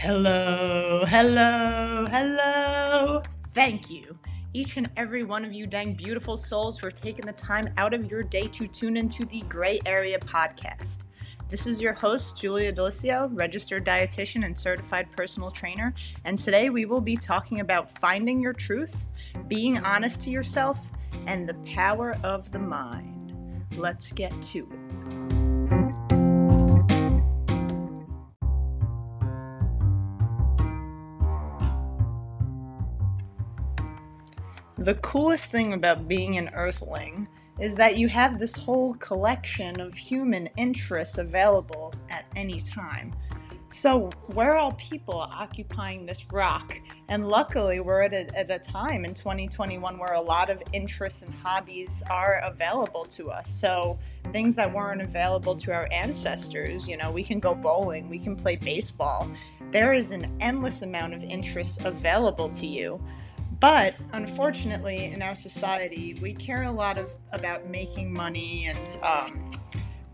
Hello, hello, hello. Thank you, each and every one of you dang beautiful souls, for taking the time out of your day to tune into the Gray Area podcast. This is your host, Julia Delicio, registered dietitian and certified personal trainer, and today we will be talking about finding your truth, being honest to yourself, and the power of the mind. Let's get to it. The coolest thing about being an Earthling is that you have this whole collection of human interests available at any time. So, we're all people occupying this rock, and luckily, we're at a, at a time in 2021 where a lot of interests and hobbies are available to us. So, things that weren't available to our ancestors, you know, we can go bowling, we can play baseball. There is an endless amount of interests available to you. But unfortunately, in our society, we care a lot of about making money and um,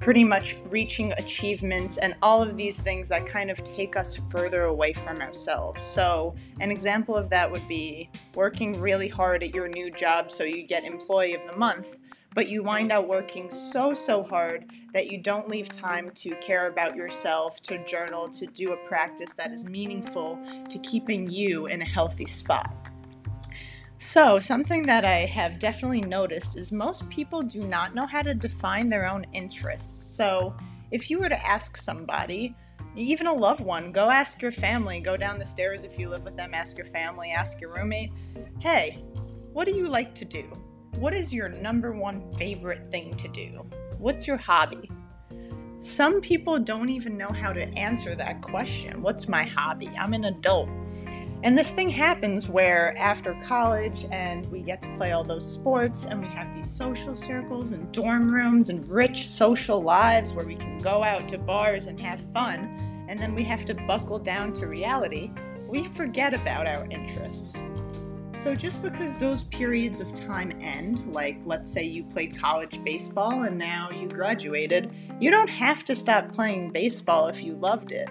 pretty much reaching achievements and all of these things that kind of take us further away from ourselves. So, an example of that would be working really hard at your new job so you get Employee of the Month, but you wind up working so, so hard that you don't leave time to care about yourself, to journal, to do a practice that is meaningful to keeping you in a healthy spot. So, something that I have definitely noticed is most people do not know how to define their own interests. So, if you were to ask somebody, even a loved one, go ask your family, go down the stairs if you live with them, ask your family, ask your roommate, hey, what do you like to do? What is your number one favorite thing to do? What's your hobby? Some people don't even know how to answer that question. What's my hobby? I'm an adult. And this thing happens where after college and we get to play all those sports and we have these social circles and dorm rooms and rich social lives where we can go out to bars and have fun, and then we have to buckle down to reality, we forget about our interests. So, just because those periods of time end, like let's say you played college baseball and now you graduated, you don't have to stop playing baseball if you loved it.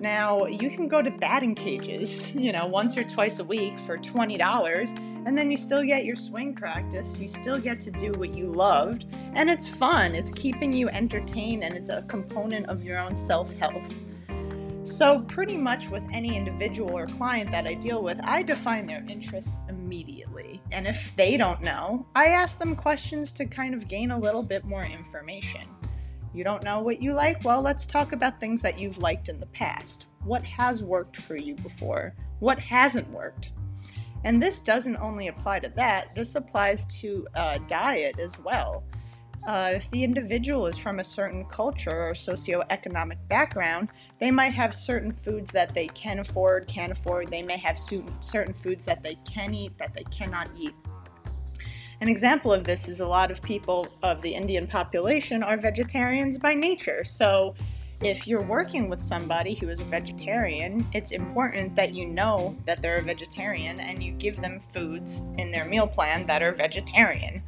Now, you can go to batting cages, you know, once or twice a week for $20, and then you still get your swing practice. You still get to do what you loved, and it's fun. It's keeping you entertained, and it's a component of your own self health. So, pretty much with any individual or client that I deal with, I define their interests immediately. And if they don't know, I ask them questions to kind of gain a little bit more information. You don't know what you like? Well, let's talk about things that you've liked in the past. What has worked for you before? What hasn't worked? And this doesn't only apply to that, this applies to uh, diet as well. Uh, if the individual is from a certain culture or socioeconomic background, they might have certain foods that they can afford, can afford. They may have certain foods that they can eat, that they cannot eat. An example of this is a lot of people of the Indian population are vegetarians by nature. So, if you're working with somebody who is a vegetarian, it's important that you know that they're a vegetarian and you give them foods in their meal plan that are vegetarian.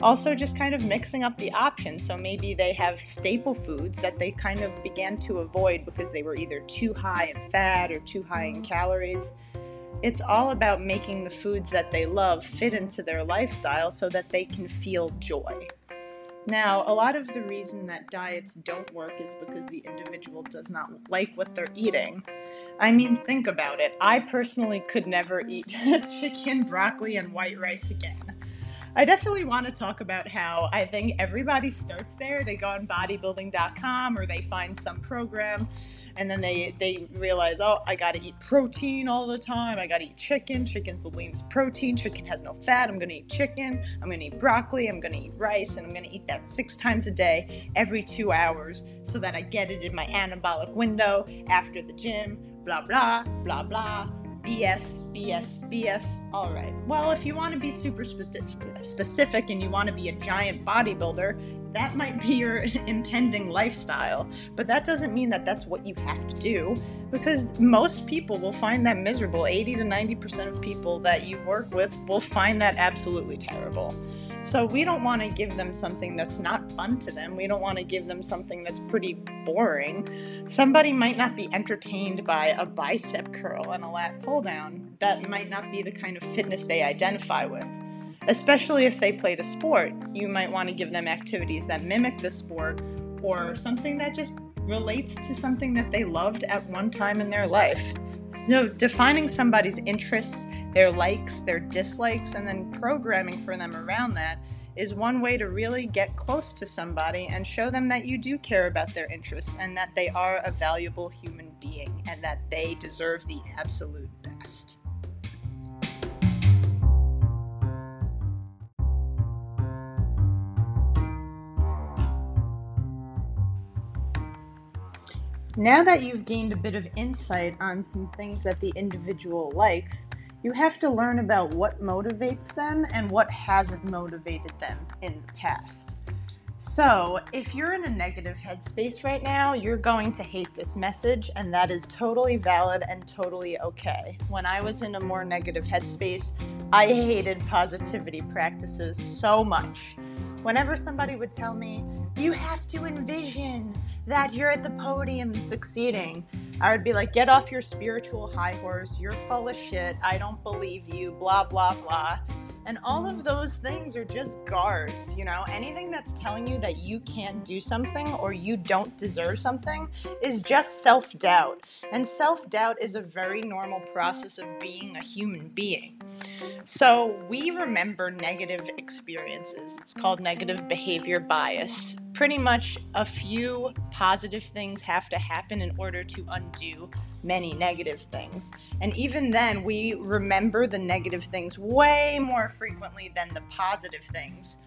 Also, just kind of mixing up the options. So maybe they have staple foods that they kind of began to avoid because they were either too high in fat or too high in calories. It's all about making the foods that they love fit into their lifestyle so that they can feel joy. Now, a lot of the reason that diets don't work is because the individual does not like what they're eating. I mean, think about it. I personally could never eat chicken, broccoli, and white rice again. I definitely want to talk about how I think everybody starts there. They go on bodybuilding.com or they find some program and then they they realize oh i gotta eat protein all the time. I gotta eat chicken. Chicken's the leanest protein. Chicken has no fat. I'm gonna eat chicken. I'm gonna eat broccoli. I'm gonna eat rice. And i'm gonna eat that six times a day every two hours so that i get it in my anabolic window after the gym blah blah blah blah. BS, BS, BS. All right. Well, if you want to be super specific and you want to be a giant bodybuilder, that might be your impending lifestyle, but that doesn't mean that that's what you have to do because most people will find that miserable. 80 to 90% of people that you work with will find that absolutely terrible. So we don't want to give them something that's not fun to them. We don't want to give them something that's pretty boring. Somebody might not be entertained by a bicep curl and a lat pull down. That might not be the kind of fitness they identify with. Especially if they played a sport, you might want to give them activities that mimic the sport or something that just relates to something that they loved at one time in their life. So, defining somebody's interests, their likes, their dislikes, and then programming for them around that is one way to really get close to somebody and show them that you do care about their interests and that they are a valuable human being and that they deserve the absolute best. Now that you've gained a bit of insight on some things that the individual likes, you have to learn about what motivates them and what hasn't motivated them in the past. So, if you're in a negative headspace right now, you're going to hate this message, and that is totally valid and totally okay. When I was in a more negative headspace, I hated positivity practices so much. Whenever somebody would tell me, you have to envision that you're at the podium succeeding. I would be like, get off your spiritual high horse. You're full of shit. I don't believe you. Blah, blah, blah. And all of those things are just guards, you know? Anything that's telling you that you can't do something or you don't deserve something is just self doubt. And self doubt is a very normal process of being a human being. So we remember negative experiences. It's called negative behavior bias. Pretty much a few positive things have to happen in order to undo many negative things. And even then, we remember the negative things way more frequently than the positive things.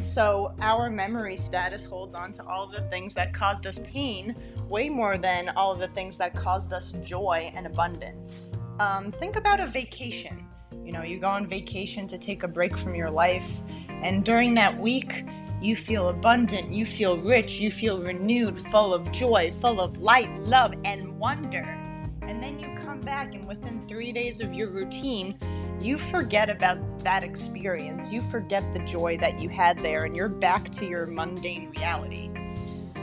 So our memory status holds on to all of the things that caused us pain way more than all of the things that caused us joy and abundance. Um, think about a vacation. You know, you go on vacation to take a break from your life, and during that week, you feel abundant, you feel rich, you feel renewed, full of joy, full of light, love, and wonder. And then you come back, and within three days of your routine, you forget about that experience. You forget the joy that you had there, and you're back to your mundane reality.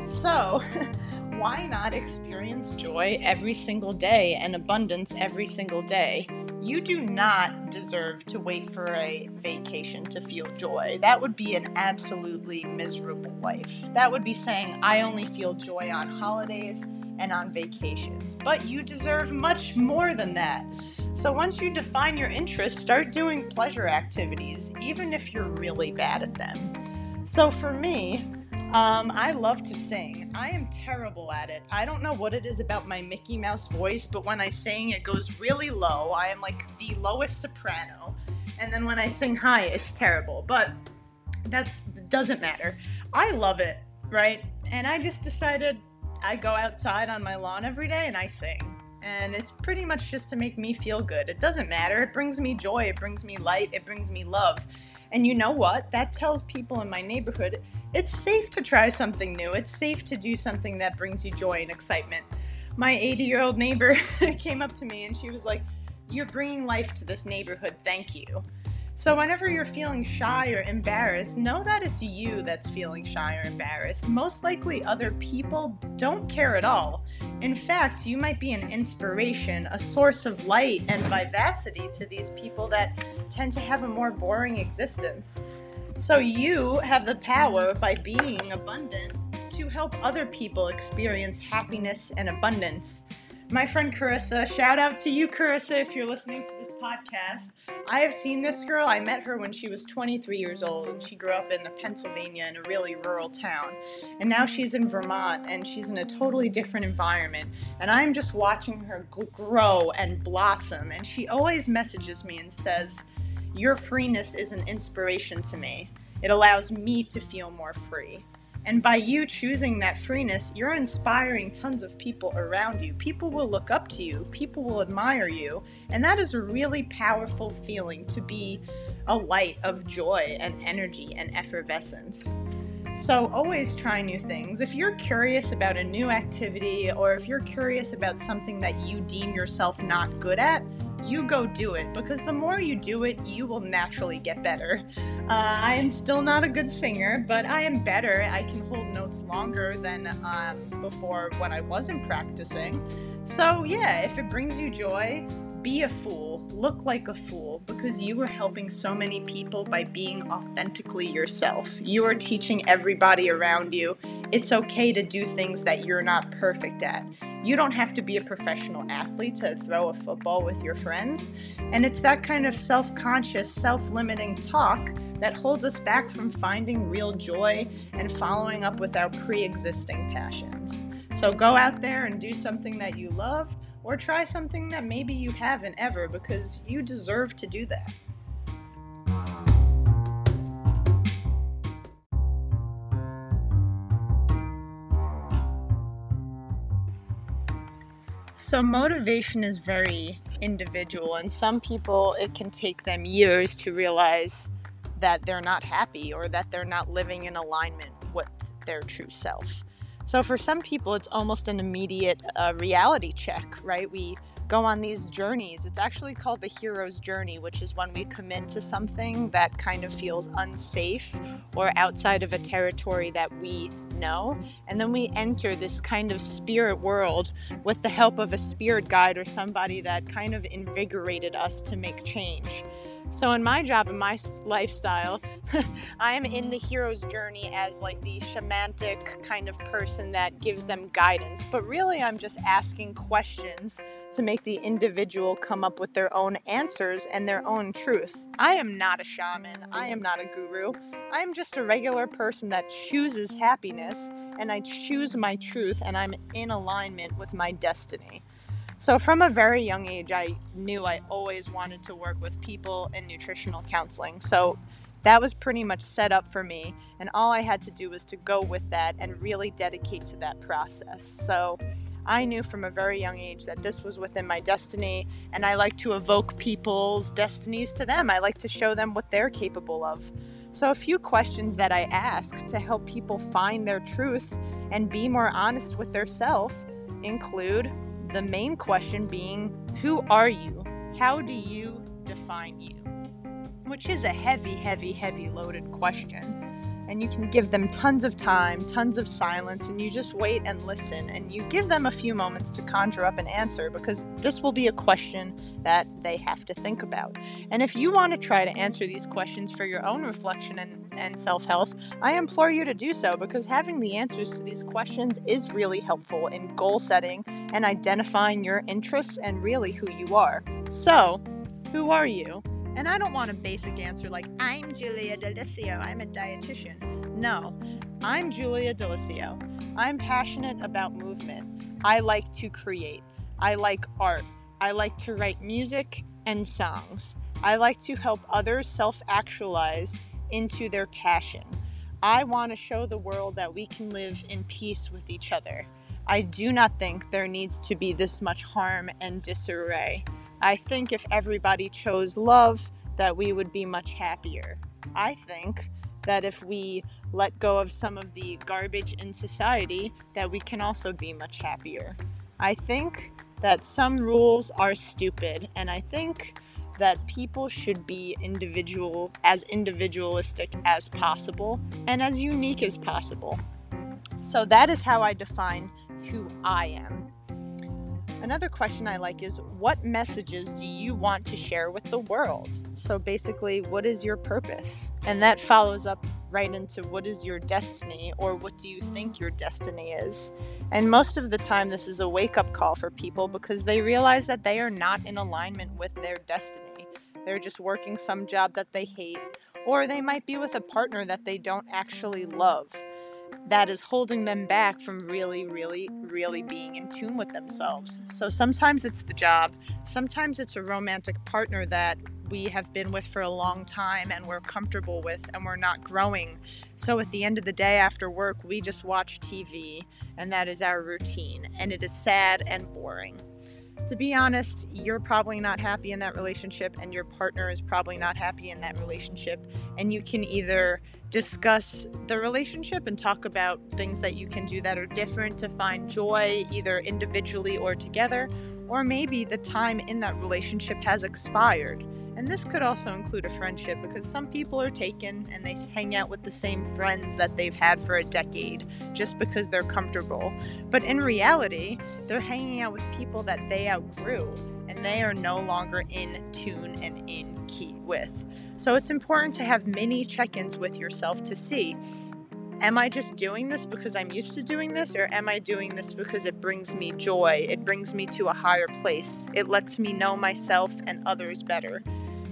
So, why not experience joy every single day and abundance every single day? You do not deserve to wait for a vacation to feel joy. That would be an absolutely miserable life. That would be saying, I only feel joy on holidays and on vacations. But you deserve much more than that. So once you define your interests, start doing pleasure activities, even if you're really bad at them. So for me, um, I love to sing. I am terrible at it. I don't know what it is about my Mickey Mouse voice, but when I sing, it goes really low. I am like the lowest soprano. And then when I sing high, it's terrible. But that's doesn't matter. I love it, right? And I just decided I go outside on my lawn every day and I sing. And it's pretty much just to make me feel good. It doesn't matter. It brings me joy, it brings me light, it brings me love. And you know what? That tells people in my neighborhood it's safe to try something new. It's safe to do something that brings you joy and excitement. My 80 year old neighbor came up to me and she was like, You're bringing life to this neighborhood. Thank you. So, whenever you're feeling shy or embarrassed, know that it's you that's feeling shy or embarrassed. Most likely, other people don't care at all. In fact, you might be an inspiration, a source of light and vivacity to these people that tend to have a more boring existence. So, you have the power by being abundant to help other people experience happiness and abundance. My friend Carissa, shout out to you, Carissa, if you're listening to this podcast. I have seen this girl. I met her when she was 23 years old, and she grew up in Pennsylvania in a really rural town. And now she's in Vermont, and she's in a totally different environment. And I'm just watching her grow and blossom. And she always messages me and says, Your freeness is an inspiration to me. It allows me to feel more free. And by you choosing that freeness, you're inspiring tons of people around you. People will look up to you, people will admire you. And that is a really powerful feeling to be a light of joy and energy and effervescence. So, always try new things. If you're curious about a new activity or if you're curious about something that you deem yourself not good at, you go do it because the more you do it, you will naturally get better. Uh, I am still not a good singer, but I am better. I can hold notes longer than um, before when I wasn't practicing. So, yeah, if it brings you joy, be a fool, look like a fool, because you are helping so many people by being authentically yourself. You are teaching everybody around you it's okay to do things that you're not perfect at. You don't have to be a professional athlete to throw a football with your friends. And it's that kind of self conscious, self limiting talk that holds us back from finding real joy and following up with our pre existing passions. So go out there and do something that you love or try something that maybe you haven't ever because you deserve to do that. So, motivation is very individual, and some people it can take them years to realize that they're not happy or that they're not living in alignment with their true self. So, for some people, it's almost an immediate uh, reality check, right? We go on these journeys. It's actually called the hero's journey, which is when we commit to something that kind of feels unsafe or outside of a territory that we know. And then we enter this kind of spirit world with the help of a spirit guide or somebody that kind of invigorated us to make change. So, in my job, and my lifestyle, I am in the hero's journey as like the shamanic kind of person that gives them guidance. But really, I'm just asking questions to make the individual come up with their own answers and their own truth. I am not a shaman, I am not a guru. I am just a regular person that chooses happiness and I choose my truth and I'm in alignment with my destiny. So, from a very young age, I knew I always wanted to work with people in nutritional counseling. So, that was pretty much set up for me. And all I had to do was to go with that and really dedicate to that process. So, I knew from a very young age that this was within my destiny, and I like to evoke people's destinies to them. I like to show them what they're capable of. So, a few questions that I ask to help people find their truth and be more honest with their self include the main question being Who are you? How do you define you? Which is a heavy, heavy, heavy loaded question. And you can give them tons of time, tons of silence, and you just wait and listen. And you give them a few moments to conjure up an answer because this will be a question that they have to think about. And if you want to try to answer these questions for your own reflection and, and self health, I implore you to do so because having the answers to these questions is really helpful in goal setting and identifying your interests and really who you are. So, who are you? And I don't want a basic answer like, I'm Julia Delicio, I'm a dietitian. No, I'm Julia Delicio. I'm passionate about movement. I like to create. I like art. I like to write music and songs. I like to help others self actualize into their passion. I want to show the world that we can live in peace with each other. I do not think there needs to be this much harm and disarray. I think if everybody chose love, that we would be much happier. I think that if we let go of some of the garbage in society, that we can also be much happier. I think that some rules are stupid, and I think that people should be individual as individualistic as possible and as unique as possible. So that is how I define who I am. Another question I like is what messages do you want to share with the world? So basically, what is your purpose? And that follows up right into what is your destiny or what do you think your destiny is? And most of the time, this is a wake up call for people because they realize that they are not in alignment with their destiny. They're just working some job that they hate, or they might be with a partner that they don't actually love that is holding them back from really, really, really being in tune with themselves. So sometimes it's the job, sometimes it's a romantic partner that we have been with for a long time and we're comfortable with and we're not growing. So at the end of the day after work, we just watch TV and that is our routine and it is sad and boring. To be honest, you're probably not happy in that relationship, and your partner is probably not happy in that relationship. And you can either discuss the relationship and talk about things that you can do that are different to find joy, either individually or together, or maybe the time in that relationship has expired. And this could also include a friendship because some people are taken and they hang out with the same friends that they've had for a decade just because they're comfortable. But in reality, they're hanging out with people that they outgrew and they are no longer in tune and in key with. So it's important to have mini check ins with yourself to see am I just doing this because I'm used to doing this, or am I doing this because it brings me joy? It brings me to a higher place. It lets me know myself and others better.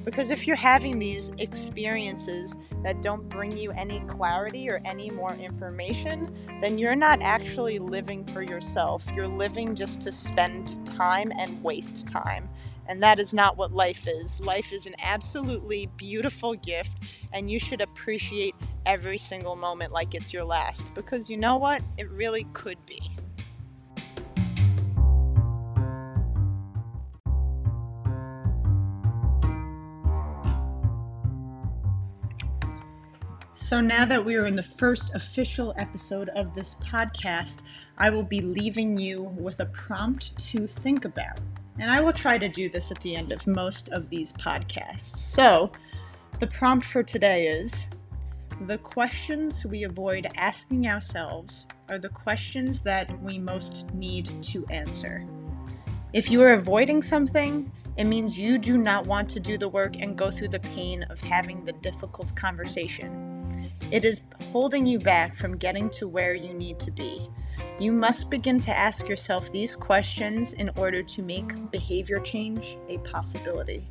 Because if you're having these experiences that don't bring you any clarity or any more information, then you're not actually living for yourself. You're living just to spend time and waste time. And that is not what life is. Life is an absolutely beautiful gift, and you should appreciate every single moment like it's your last. Because you know what? It really could be. So, now that we are in the first official episode of this podcast, I will be leaving you with a prompt to think about. And I will try to do this at the end of most of these podcasts. So, the prompt for today is The questions we avoid asking ourselves are the questions that we most need to answer. If you are avoiding something, it means you do not want to do the work and go through the pain of having the difficult conversation. It is holding you back from getting to where you need to be. You must begin to ask yourself these questions in order to make behavior change a possibility.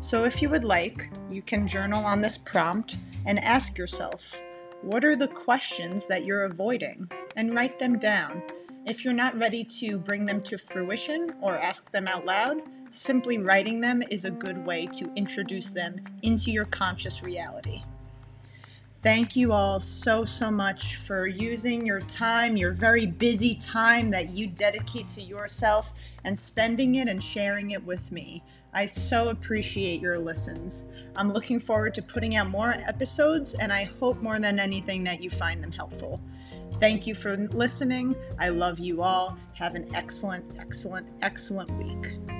So, if you would like, you can journal on this prompt and ask yourself what are the questions that you're avoiding and write them down. If you're not ready to bring them to fruition or ask them out loud, simply writing them is a good way to introduce them into your conscious reality. Thank you all so, so much for using your time, your very busy time that you dedicate to yourself, and spending it and sharing it with me. I so appreciate your listens. I'm looking forward to putting out more episodes, and I hope more than anything that you find them helpful. Thank you for listening. I love you all. Have an excellent, excellent, excellent week.